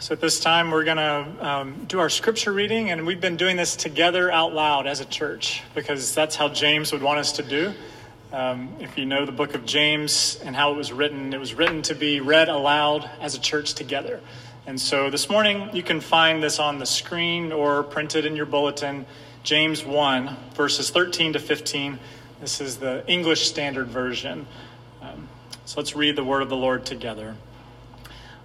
So at this time, we're going to um, do our scripture reading, and we've been doing this together out loud as a church because that's how James would want us to do. Um, if you know the book of James and how it was written, it was written to be read aloud as a church together. And so this morning, you can find this on the screen or printed in your bulletin, James 1, verses 13 to 15. This is the English Standard Version. Um, so let's read the word of the Lord together.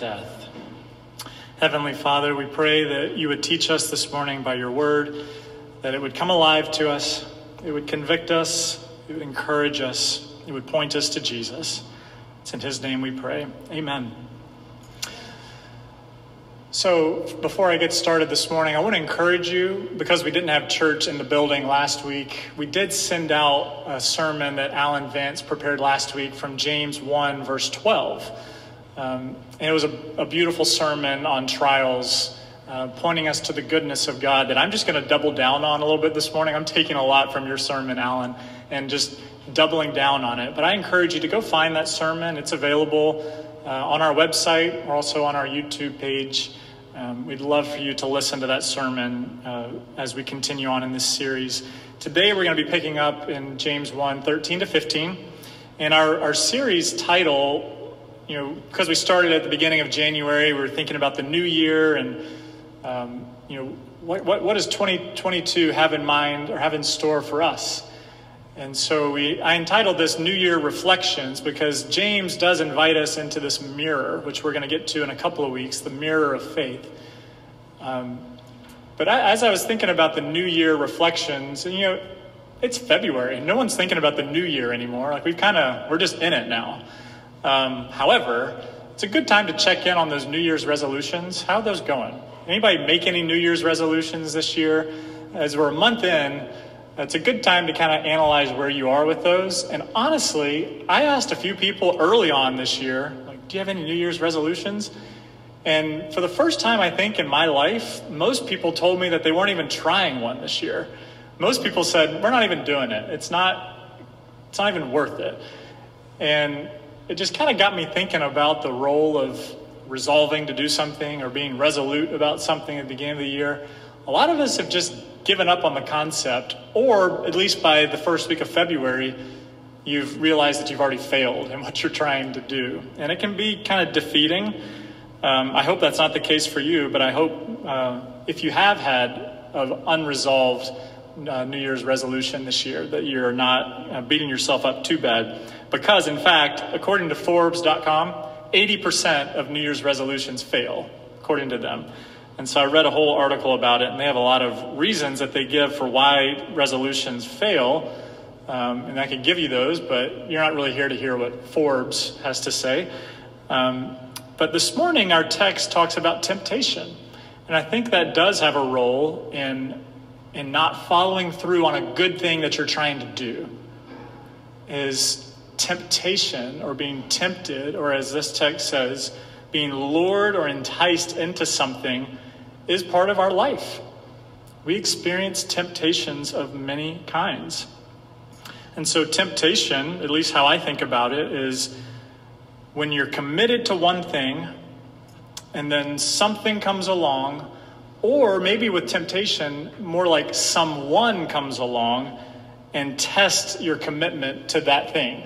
death. Heavenly Father, we pray that you would teach us this morning by your word, that it would come alive to us, it would convict us, it would encourage us, it would point us to Jesus. It's in his name we pray. Amen. So, before I get started this morning, I want to encourage you because we didn't have church in the building last week. We did send out a sermon that Alan Vance prepared last week from James 1, verse 12. Um, and it was a, a, beautiful sermon on trials, uh, pointing us to the goodness of God that I'm just going to double down on a little bit this morning. I'm taking a lot from your sermon, Alan, and just doubling down on it. But I encourage you to go find that sermon. It's available uh, on our website or also on our YouTube page. Um, we'd love for you to listen to that sermon uh, as we continue on in this series. Today we're going to be picking up in James 1 13 to 15. And our, our series title you know, because we started at the beginning of January, we were thinking about the new year and, um, you know, what, what, what does 2022 have in mind or have in store for us? And so we, I entitled this New Year Reflections because James does invite us into this mirror, which we're going to get to in a couple of weeks, the mirror of faith. Um, but I, as I was thinking about the New Year reflections, and you know, it's February. And no one's thinking about the New Year anymore. Like we've kind of, we're just in it now. Um, however, it's a good time to check in on those New Year's resolutions. How are those going? Anybody make any New Year's resolutions this year? As we're a month in, it's a good time to kind of analyze where you are with those. And honestly, I asked a few people early on this year, like, do you have any New Year's resolutions? And for the first time, I think, in my life, most people told me that they weren't even trying one this year. Most people said, we're not even doing it. It's not, it's not even worth it. And it just kind of got me thinking about the role of resolving to do something or being resolute about something at the beginning of the year. A lot of us have just given up on the concept, or at least by the first week of February, you've realized that you've already failed in what you're trying to do. And it can be kind of defeating. Um, I hope that's not the case for you, but I hope uh, if you have had unresolved uh, New Year's resolution this year, that you're not uh, beating yourself up too bad. Because, in fact, according to Forbes.com, 80% of New Year's resolutions fail, according to them. And so I read a whole article about it, and they have a lot of reasons that they give for why resolutions fail. Um, and I could give you those, but you're not really here to hear what Forbes has to say. Um, but this morning, our text talks about temptation. And I think that does have a role in, in not following through on a good thing that you're trying to do. Is temptation or being tempted, or as this text says, being lured or enticed into something is part of our life. We experience temptations of many kinds. And so, temptation, at least how I think about it, is when you're committed to one thing and then something comes along, or maybe with temptation, more like someone comes along and tests your commitment to that thing.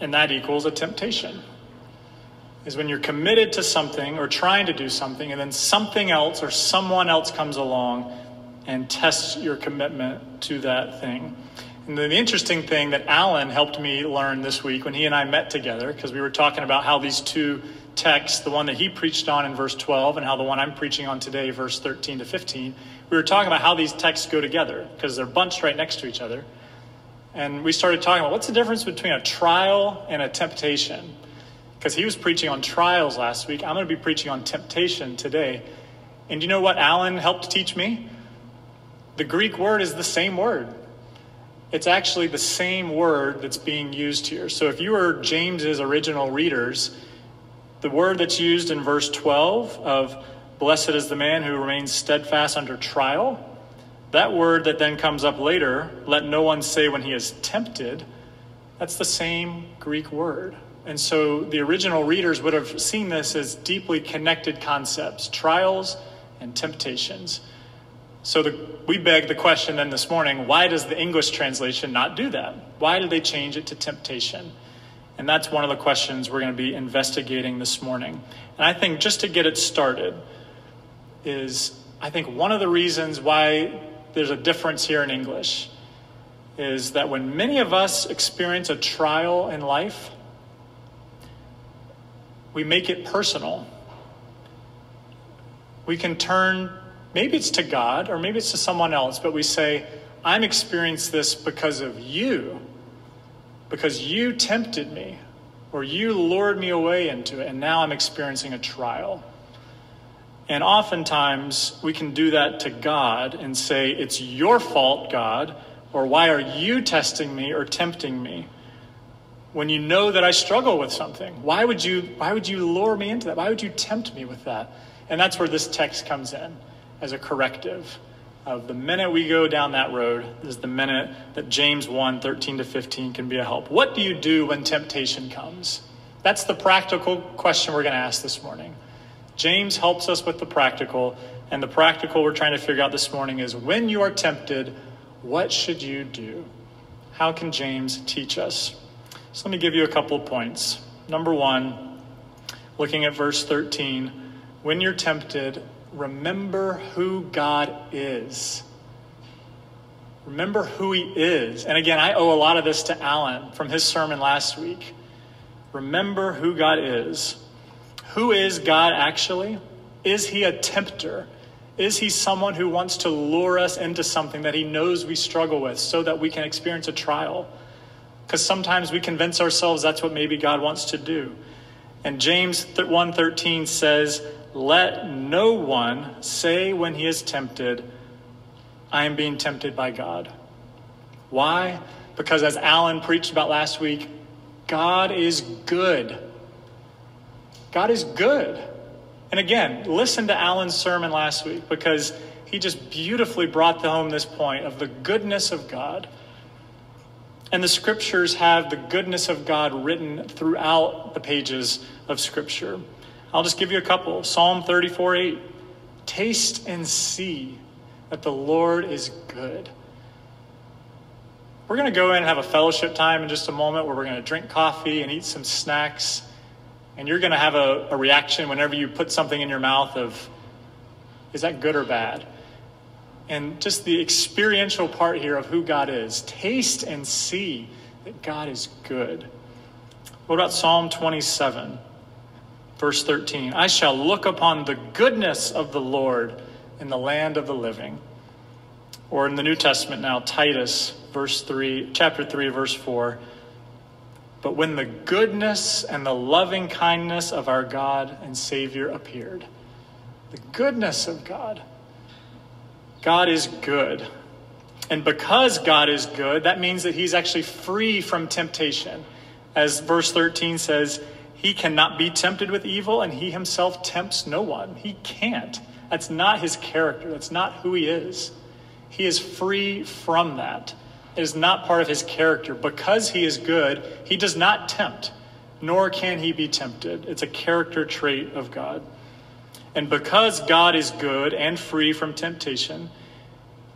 And that equals a temptation. Is when you're committed to something or trying to do something, and then something else or someone else comes along and tests your commitment to that thing. And the interesting thing that Alan helped me learn this week when he and I met together, because we were talking about how these two texts, the one that he preached on in verse 12 and how the one I'm preaching on today, verse 13 to 15, we were talking about how these texts go together because they're bunched right next to each other and we started talking about what's the difference between a trial and a temptation. Because he was preaching on trials last week. I'm going to be preaching on temptation today. And you know what Alan helped teach me? The Greek word is the same word. It's actually the same word that's being used here. So if you were James's original readers, the word that's used in verse 12 of blessed is the man who remains steadfast under trial, that word that then comes up later, let no one say when he is tempted, that's the same Greek word. And so the original readers would have seen this as deeply connected concepts trials and temptations. So the, we beg the question then this morning why does the English translation not do that? Why did they change it to temptation? And that's one of the questions we're going to be investigating this morning. And I think just to get it started, is I think one of the reasons why there's a difference here in English is that when many of us experience a trial in life, we make it personal. We can turn, maybe it's to God or maybe it's to someone else, but we say, I'm experiencing this because of you, because you tempted me or you lured me away into it, and now I'm experiencing a trial. And oftentimes we can do that to God and say, It's your fault, God, or why are you testing me or tempting me? When you know that I struggle with something, why would you why would you lure me into that? Why would you tempt me with that? And that's where this text comes in as a corrective of the minute we go down that road is the minute that James 1 13 to 15 can be a help. What do you do when temptation comes? That's the practical question we're going to ask this morning. James helps us with the practical, and the practical we're trying to figure out this morning is when you are tempted, what should you do? How can James teach us? So let me give you a couple of points. Number one, looking at verse 13, when you're tempted, remember who God is. Remember who He is. And again, I owe a lot of this to Alan from his sermon last week. Remember who God is. Who is God actually? Is he a tempter? Is he someone who wants to lure us into something that he knows we struggle with so that we can experience a trial? Because sometimes we convince ourselves that's what maybe God wants to do. And James 1:13 says, "Let no one say when he is tempted, I am being tempted by God." Why? Because as Alan preached about last week, God is good. God is good. And again, listen to Alan's sermon last week because he just beautifully brought home this point of the goodness of God. And the scriptures have the goodness of God written throughout the pages of scripture. I'll just give you a couple. Psalm 34 8. Taste and see that the Lord is good. We're going to go in and have a fellowship time in just a moment where we're going to drink coffee and eat some snacks. And you're going to have a, a reaction whenever you put something in your mouth of, is that good or bad? And just the experiential part here of who God is. Taste and see that God is good. What about Psalm 27, verse 13? I shall look upon the goodness of the Lord in the land of the living. Or in the New Testament now, Titus, verse 3, chapter 3, verse 4. But when the goodness and the loving kindness of our God and Savior appeared, the goodness of God, God is good. And because God is good, that means that He's actually free from temptation. As verse 13 says, He cannot be tempted with evil, and He Himself tempts no one. He can't. That's not His character, that's not who He is. He is free from that. It is not part of his character. Because he is good, he does not tempt, nor can he be tempted. It's a character trait of God. And because God is good and free from temptation,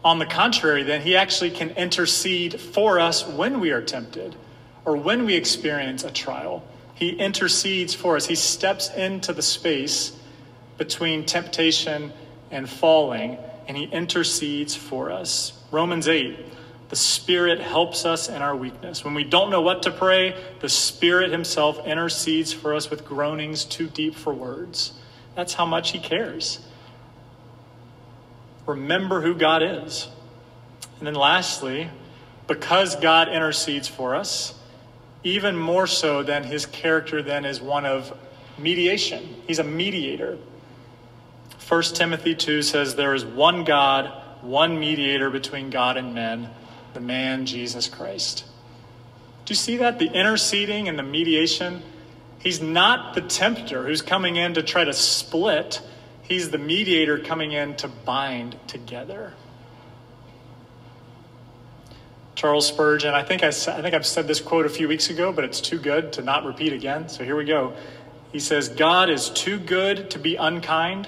on the contrary, then, he actually can intercede for us when we are tempted or when we experience a trial. He intercedes for us. He steps into the space between temptation and falling, and he intercedes for us. Romans 8 the Spirit helps us in our weakness. When we don't know what to pray, the Spirit Himself intercedes for us with groanings too deep for words. That's how much He cares. Remember who God is. And then lastly, because God intercedes for us, even more so than his character then is one of mediation. He's a mediator. 1 Timothy 2 says, There is one God, one mediator between God and men, the man Jesus Christ. Do you see that? The interceding and the mediation. He's not the tempter who's coming in to try to split, he's the mediator coming in to bind together. Charles Spurgeon, I think, I, I think I've said this quote a few weeks ago, but it's too good to not repeat again. So here we go. He says, God is too good to be unkind.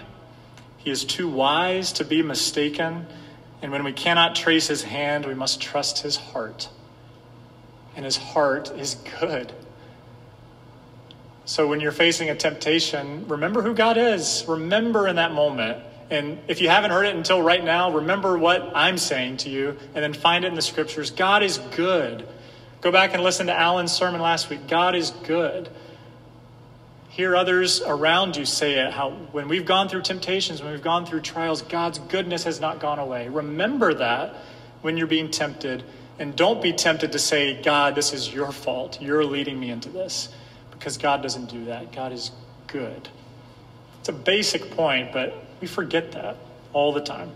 He is too wise to be mistaken. And when we cannot trace his hand, we must trust his heart. And his heart is good. So when you're facing a temptation, remember who God is. Remember in that moment and if you haven't heard it until right now, remember what I'm saying to you and then find it in the scriptures. God is good. Go back and listen to Alan's sermon last week. God is good. Hear others around you say it how when we've gone through temptations, when we've gone through trials, God's goodness has not gone away. Remember that when you're being tempted. And don't be tempted to say, God, this is your fault. You're leading me into this. Because God doesn't do that. God is good. It's a basic point, but we forget that all the time.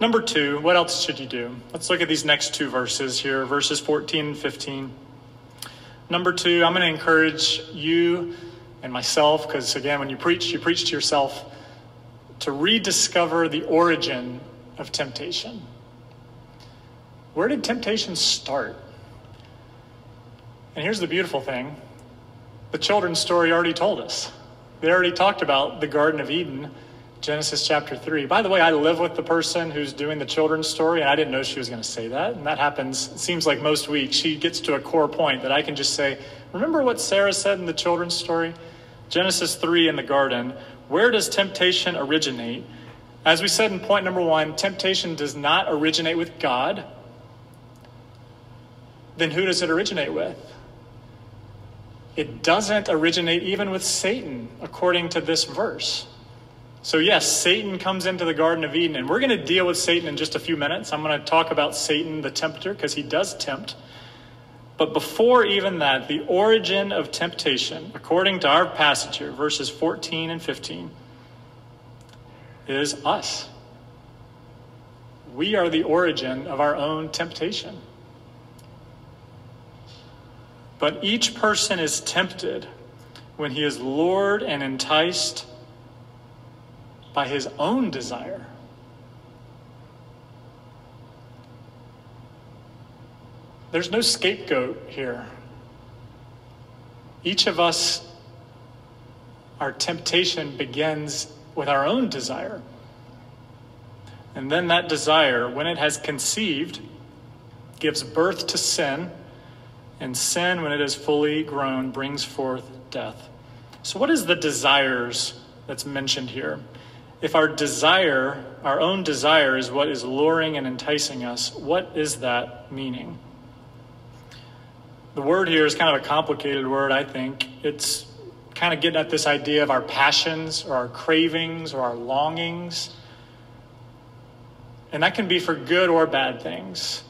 Number two, what else should you do? Let's look at these next two verses here, verses 14 and 15. Number two, I'm going to encourage you and myself, because again, when you preach, you preach to yourself, to rediscover the origin of temptation. Where did temptation start? And here's the beautiful thing the children's story already told us. They already talked about the Garden of Eden Genesis chapter 3. By the way, I live with the person who's doing the children's story, and I didn't know she was going to say that. And that happens, it seems like most weeks. She gets to a core point that I can just say, Remember what Sarah said in the children's story? Genesis 3 in the garden. Where does temptation originate? As we said in point number one, temptation does not originate with God. Then who does it originate with? It doesn't originate even with Satan, according to this verse. So, yes, Satan comes into the Garden of Eden, and we're going to deal with Satan in just a few minutes. I'm going to talk about Satan, the tempter, because he does tempt. But before even that, the origin of temptation, according to our passage here, verses 14 and 15, is us. We are the origin of our own temptation. But each person is tempted when he is lured and enticed by his own desire. There's no scapegoat here. Each of us, our temptation begins with our own desire. And then that desire, when it has conceived, gives birth to sin. And sin, when it is fully grown, brings forth death. So, what is the desires that's mentioned here? If our desire, our own desire, is what is luring and enticing us, what is that meaning? The word here is kind of a complicated word, I think. It's kind of getting at this idea of our passions or our cravings or our longings. And that can be for good or bad things.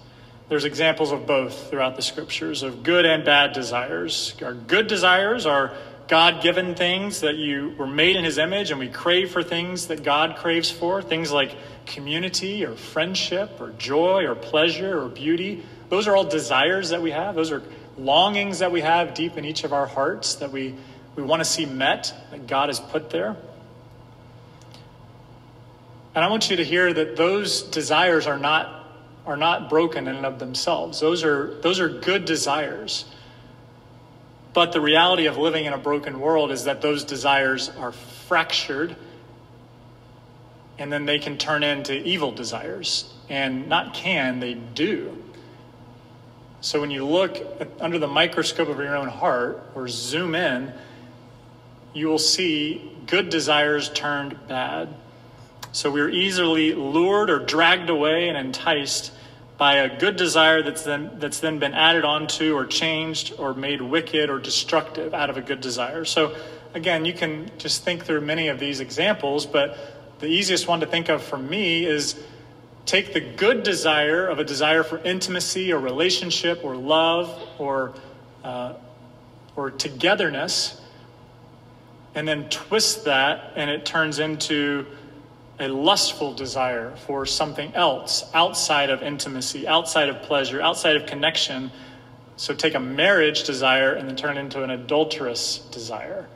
There's examples of both throughout the scriptures of good and bad desires. Our good desires are God given things that you were made in His image, and we crave for things that God craves for, things like community or friendship or joy or pleasure or beauty. Those are all desires that we have. Those are longings that we have deep in each of our hearts that we, we want to see met, that God has put there. And I want you to hear that those desires are not, are not broken in and of themselves. Those are, those are good desires. But the reality of living in a broken world is that those desires are fractured and then they can turn into evil desires. And not can, they do. So when you look at, under the microscope of your own heart or zoom in, you will see good desires turned bad. So we're easily lured or dragged away and enticed by a good desire that's then, that's then been added onto or changed or made wicked or destructive out of a good desire. So, again, you can just think through many of these examples, but the easiest one to think of for me is take the good desire of a desire for intimacy or relationship or love or uh, or togetherness, and then twist that and it turns into a lustful desire for something else outside of intimacy, outside of pleasure, outside of connection. So take a marriage desire and then turn it into an adulterous desire.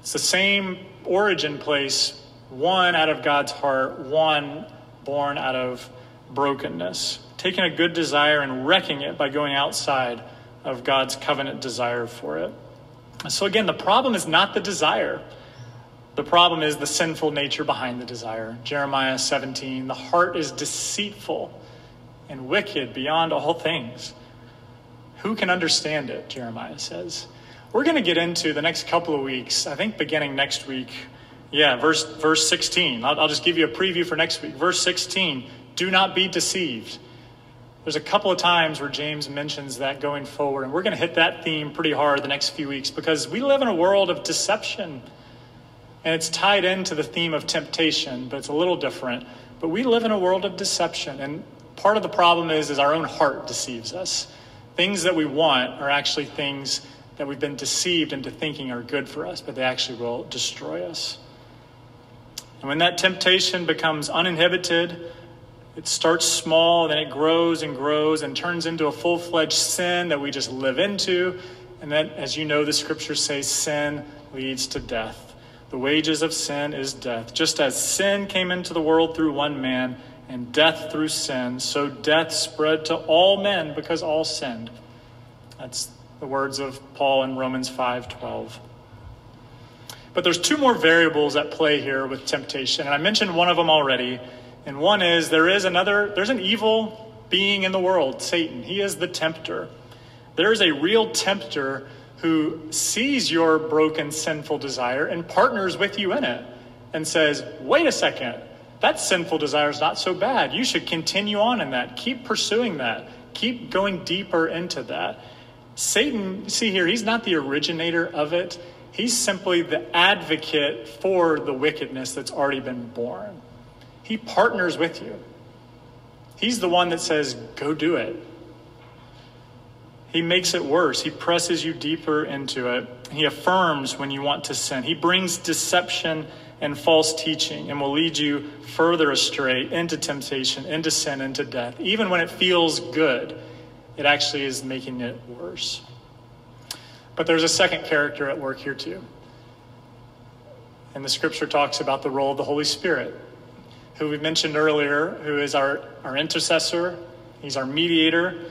It's the same origin place, one out of God's heart, one born out of brokenness. Taking a good desire and wrecking it by going outside of God's covenant desire for it. So, again, the problem is not the desire. The problem is the sinful nature behind the desire. Jeremiah 17 the heart is deceitful and wicked beyond all things. Who can understand it? Jeremiah says. We're going to get into the next couple of weeks, I think beginning next week. Yeah, verse, verse 16. I'll, I'll just give you a preview for next week. Verse 16 Do not be deceived. There's a couple of times where James mentions that going forward, and we're going to hit that theme pretty hard the next few weeks because we live in a world of deception. And it's tied into the theme of temptation, but it's a little different. But we live in a world of deception, and part of the problem is is our own heart deceives us. Things that we want are actually things that we've been deceived into thinking are good for us, but they actually will destroy us. And when that temptation becomes uninhibited, it starts small, then it grows and grows and turns into a full fledged sin that we just live into. And then, as you know, the scriptures say sin leads to death. The wages of sin is death. Just as sin came into the world through one man, and death through sin, so death spread to all men because all sinned. That's the words of Paul in Romans 5:12. But there's two more variables at play here with temptation, and I mentioned one of them already. And one is there is another, there's an evil being in the world, Satan. He is the tempter. There is a real tempter who sees your broken, sinful desire and partners with you in it and says, wait a second, that sinful desire is not so bad. You should continue on in that. Keep pursuing that. Keep going deeper into that. Satan, see here, he's not the originator of it. He's simply the advocate for the wickedness that's already been born. He partners with you. He's the one that says, go do it. He makes it worse. He presses you deeper into it. He affirms when you want to sin. He brings deception and false teaching and will lead you further astray into temptation, into sin, into death. Even when it feels good, it actually is making it worse. But there's a second character at work here, too. And the scripture talks about the role of the Holy Spirit who we mentioned earlier, who is our, our intercessor, he's our mediator.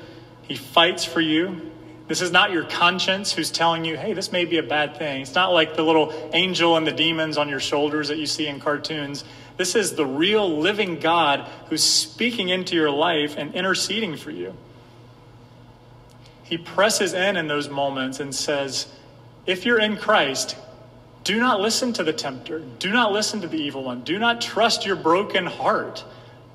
He fights for you. This is not your conscience who's telling you, hey, this may be a bad thing. It's not like the little angel and the demons on your shoulders that you see in cartoons. This is the real living God who's speaking into your life and interceding for you. He presses in in those moments and says, if you're in Christ, do not listen to the tempter. Do not listen to the evil one. Do not trust your broken heart.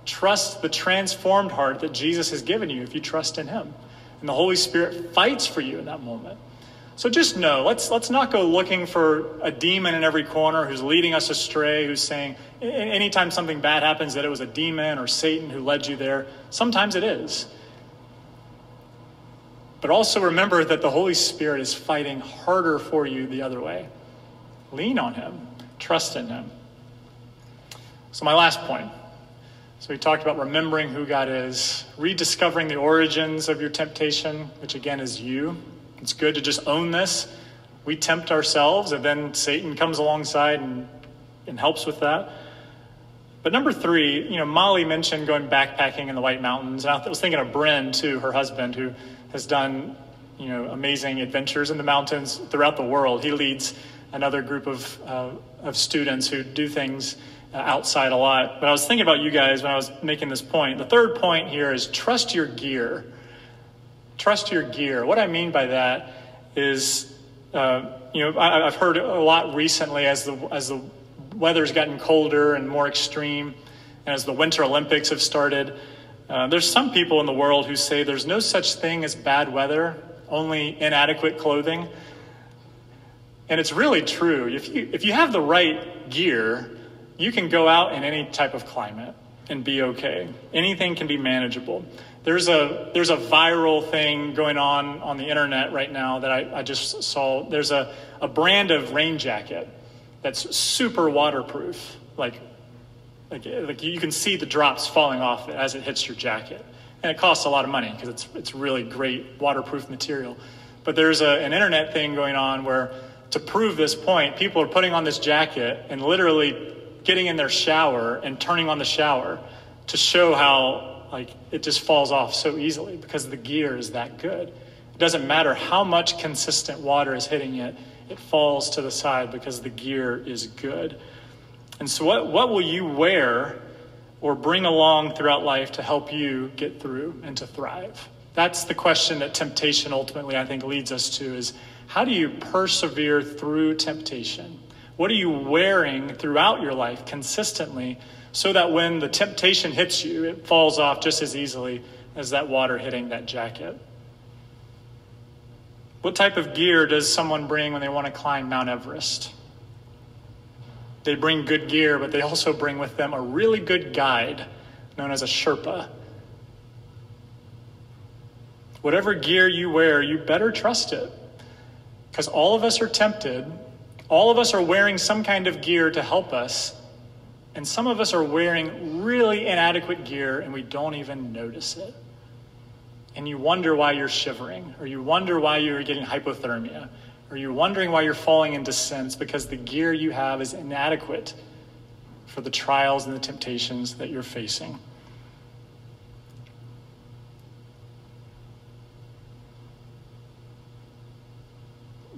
Trust the transformed heart that Jesus has given you if you trust in him. And the Holy Spirit fights for you in that moment. So just know, let's, let's not go looking for a demon in every corner who's leading us astray, who's saying anytime something bad happens that it was a demon or Satan who led you there. Sometimes it is. But also remember that the Holy Spirit is fighting harder for you the other way. Lean on Him, trust in Him. So, my last point. So, we talked about remembering who God is, rediscovering the origins of your temptation, which again is you. It's good to just own this. We tempt ourselves, and then Satan comes alongside and, and helps with that. But number three, you know, Molly mentioned going backpacking in the White Mountains. And I was thinking of Bryn, too, her husband, who has done, you know, amazing adventures in the mountains throughout the world. He leads another group of, uh, of students who do things uh, outside a lot. But I was thinking about you guys when I was making this point. The third point here is trust your gear. Trust your gear. What I mean by that is, uh, you know, I, have heard a lot recently as the as the weather's gotten colder and more extreme, and as the Winter Olympics have started. Uh, there's some people in the world who say there's no such thing as bad weather, only inadequate clothing. And it's really true. If you, if you have the right gear, you can go out in any type of climate. and be okay. Anything can be manageable. There's a there's a viral thing going on on the internet right now that I, I just saw. There's a, a brand of rain jacket that's super waterproof. Like, like, like you can see the drops falling off as it hits your jacket. And it costs a lot of money because it's, it's really great waterproof material. But there's a, an internet thing going on where to prove this point, people are putting on this jacket and literally getting in their shower and turning on the shower to show how like it just falls off so easily because the gear is that good. It doesn't matter how much consistent water is hitting it, it falls to the side because the gear is good. And so, what, what will you wear or bring along throughout life to help you get through and to thrive? That's the question that temptation ultimately, I think, leads us to is how do you persevere through temptation? What are you wearing throughout your life consistently so that when the temptation hits you, it falls off just as easily as that water hitting that jacket? What type of gear does someone bring when they want to climb Mount Everest? They bring good gear, but they also bring with them a really good guide known as a Sherpa. Whatever gear you wear, you better trust it. Because all of us are tempted. All of us are wearing some kind of gear to help us. And some of us are wearing really inadequate gear and we don't even notice it and you wonder why you're shivering, or you wonder why you're getting hypothermia, or you're wondering why you're falling into sins because the gear you have is inadequate for the trials and the temptations that you're facing.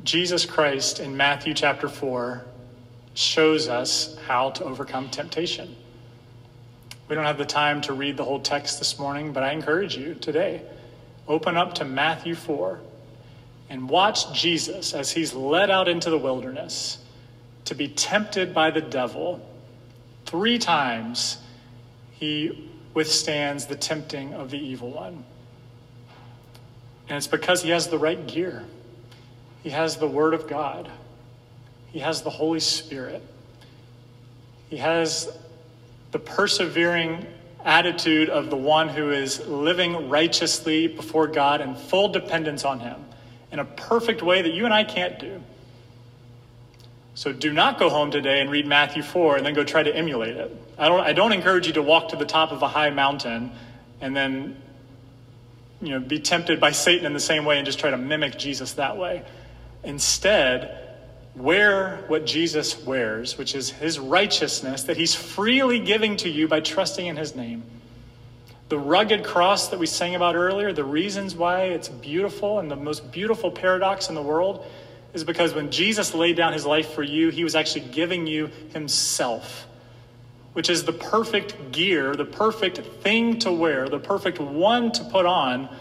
Jesus Christ in Matthew chapter 4 shows us how to overcome temptation. We don't have the time to read the whole text this morning, but I encourage you today open up to Matthew 4 and watch Jesus as he's led out into the wilderness to be tempted by the devil. Three times he withstands the tempting of the evil one. And it's because he has the right gear. He has the Word of God. He has the Holy Spirit. He has the persevering attitude of the one who is living righteously before God in full dependence on Him in a perfect way that you and I can't do. So do not go home today and read Matthew 4 and then go try to emulate it. I don't, I don't encourage you to walk to the top of a high mountain and then you know, be tempted by Satan in the same way and just try to mimic Jesus that way. Instead, wear what Jesus wears, which is his righteousness that he's freely giving to you by trusting in his name. The rugged cross that we sang about earlier, the reasons why it's beautiful and the most beautiful paradox in the world is because when Jesus laid down his life for you, he was actually giving you himself, which is the perfect gear, the perfect thing to wear, the perfect one to put on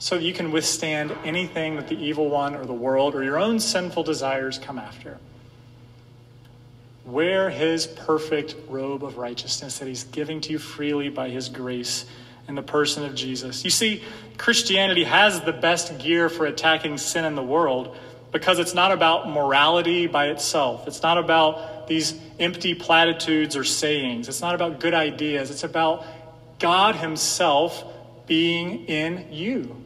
so that you can withstand anything that the evil one or the world or your own sinful desires come after. Wear his perfect robe of righteousness that he's giving to you freely by his grace in the person of Jesus. You see, Christianity has the best gear for attacking sin in the world because it's not about morality by itself. It's not about these empty platitudes or sayings. It's not about good ideas. It's about God himself being in you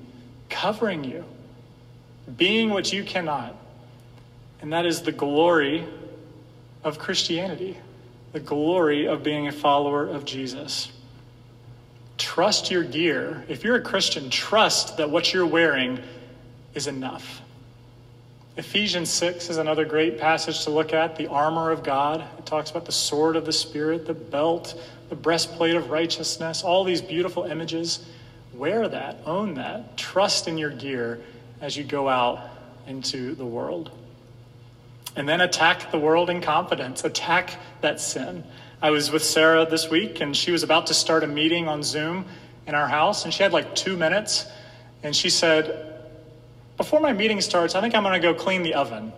covering you, being what you cannot. And that is the glory of Christianity, the glory of being a follower of Jesus. Trust your gear. If you're a Christian, trust that what you're wearing is enough. Ephesians 6 is another great passage to look at the armor of God. It talks about the sword of the Spirit, the belt, the breastplate of righteousness, all these beautiful images. Wear that, own that, trust in your gear as you go out into the world. And then attack the world in confidence, attack that sin. I was with Sarah this week, and she was about to start a meeting on Zoom in our house, and she had like two minutes. And she said, Before my meeting starts, I think I'm going to go clean the oven.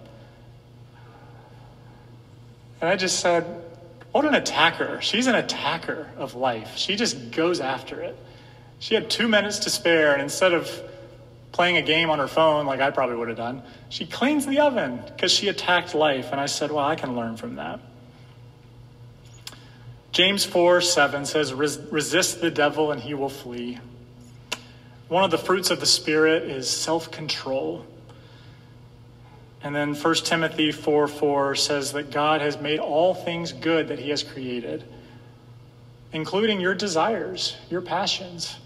And I just said, What an attacker. She's an attacker of life. She just goes after it. She had two minutes to spare, and instead of playing a game on her phone like I probably would have done, she cleans the oven because she attacked life. And I said, Well, I can learn from that. James 4 7 says, Resist the devil and he will flee. One of the fruits of the Spirit is self control. And then 1 Timothy 4 4 says that God has made all things good that he has created, including your desires, your passions.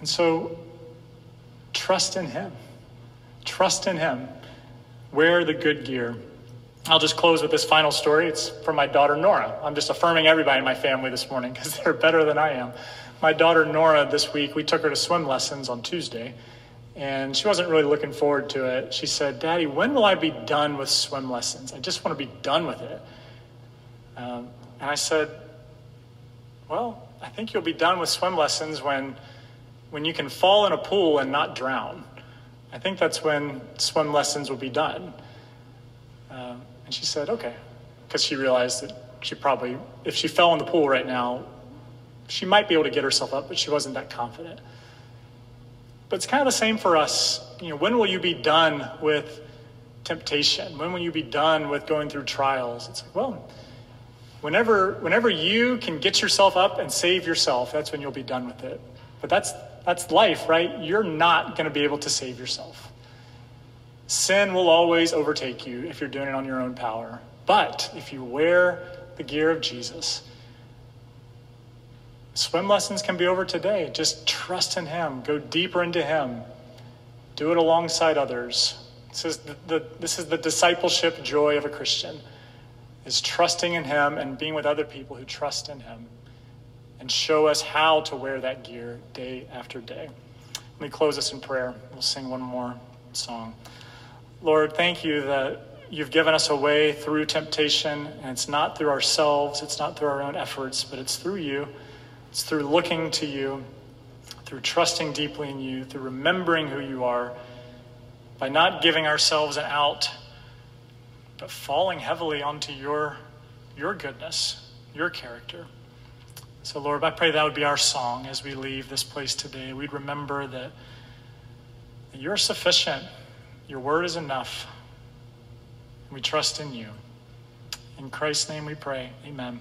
And so trust in him. Trust in him. Wear the good gear. I'll just close with this final story. It's from my daughter Nora. I'm just affirming everybody in my family this morning because they're better than I am. My daughter Nora, this week, we took her to swim lessons on Tuesday, and she wasn't really looking forward to it. She said, Daddy, when will I be done with swim lessons? I just want to be done with it. Um, and I said, Well, I think you'll be done with swim lessons when, when you can fall in a pool and not drown. I think that's when swim lessons will be done. Um, and she said, okay, because she realized that she probably, if she fell in the pool right now, she might be able to get herself up, but she wasn't that confident. But it's kind of the same for us. You know, when will you be done with temptation? When will you be done with going through trials? It's like, well, whenever whenever you can get yourself up and save yourself, that's when you'll be done with it. But that's that's life, right? You're not going to be able to save yourself. Sin will always overtake you if you're doing it on your own power. But if you wear the gear of Jesus, swim lessons can be over today. Just trust in Him, go deeper into Him, do it alongside others. This is the, the, this is the discipleship joy of a Christian, is trusting in Him and being with other people who trust in Him and show us how to wear that gear day after day. Let me close this in prayer. We'll sing one more song. Lord, thank you that you've given us a way through temptation, and it's not through ourselves, it's not through our own efforts, but it's through you. It's through looking to you, through trusting deeply in you, through remembering who you are, by not giving ourselves an out, but falling heavily onto your, your goodness, your character. So, Lord, I pray that would be our song as we leave this place today. We'd remember that, you're sufficient your word is enough. We trust in you. In Christ's name we pray. Amen.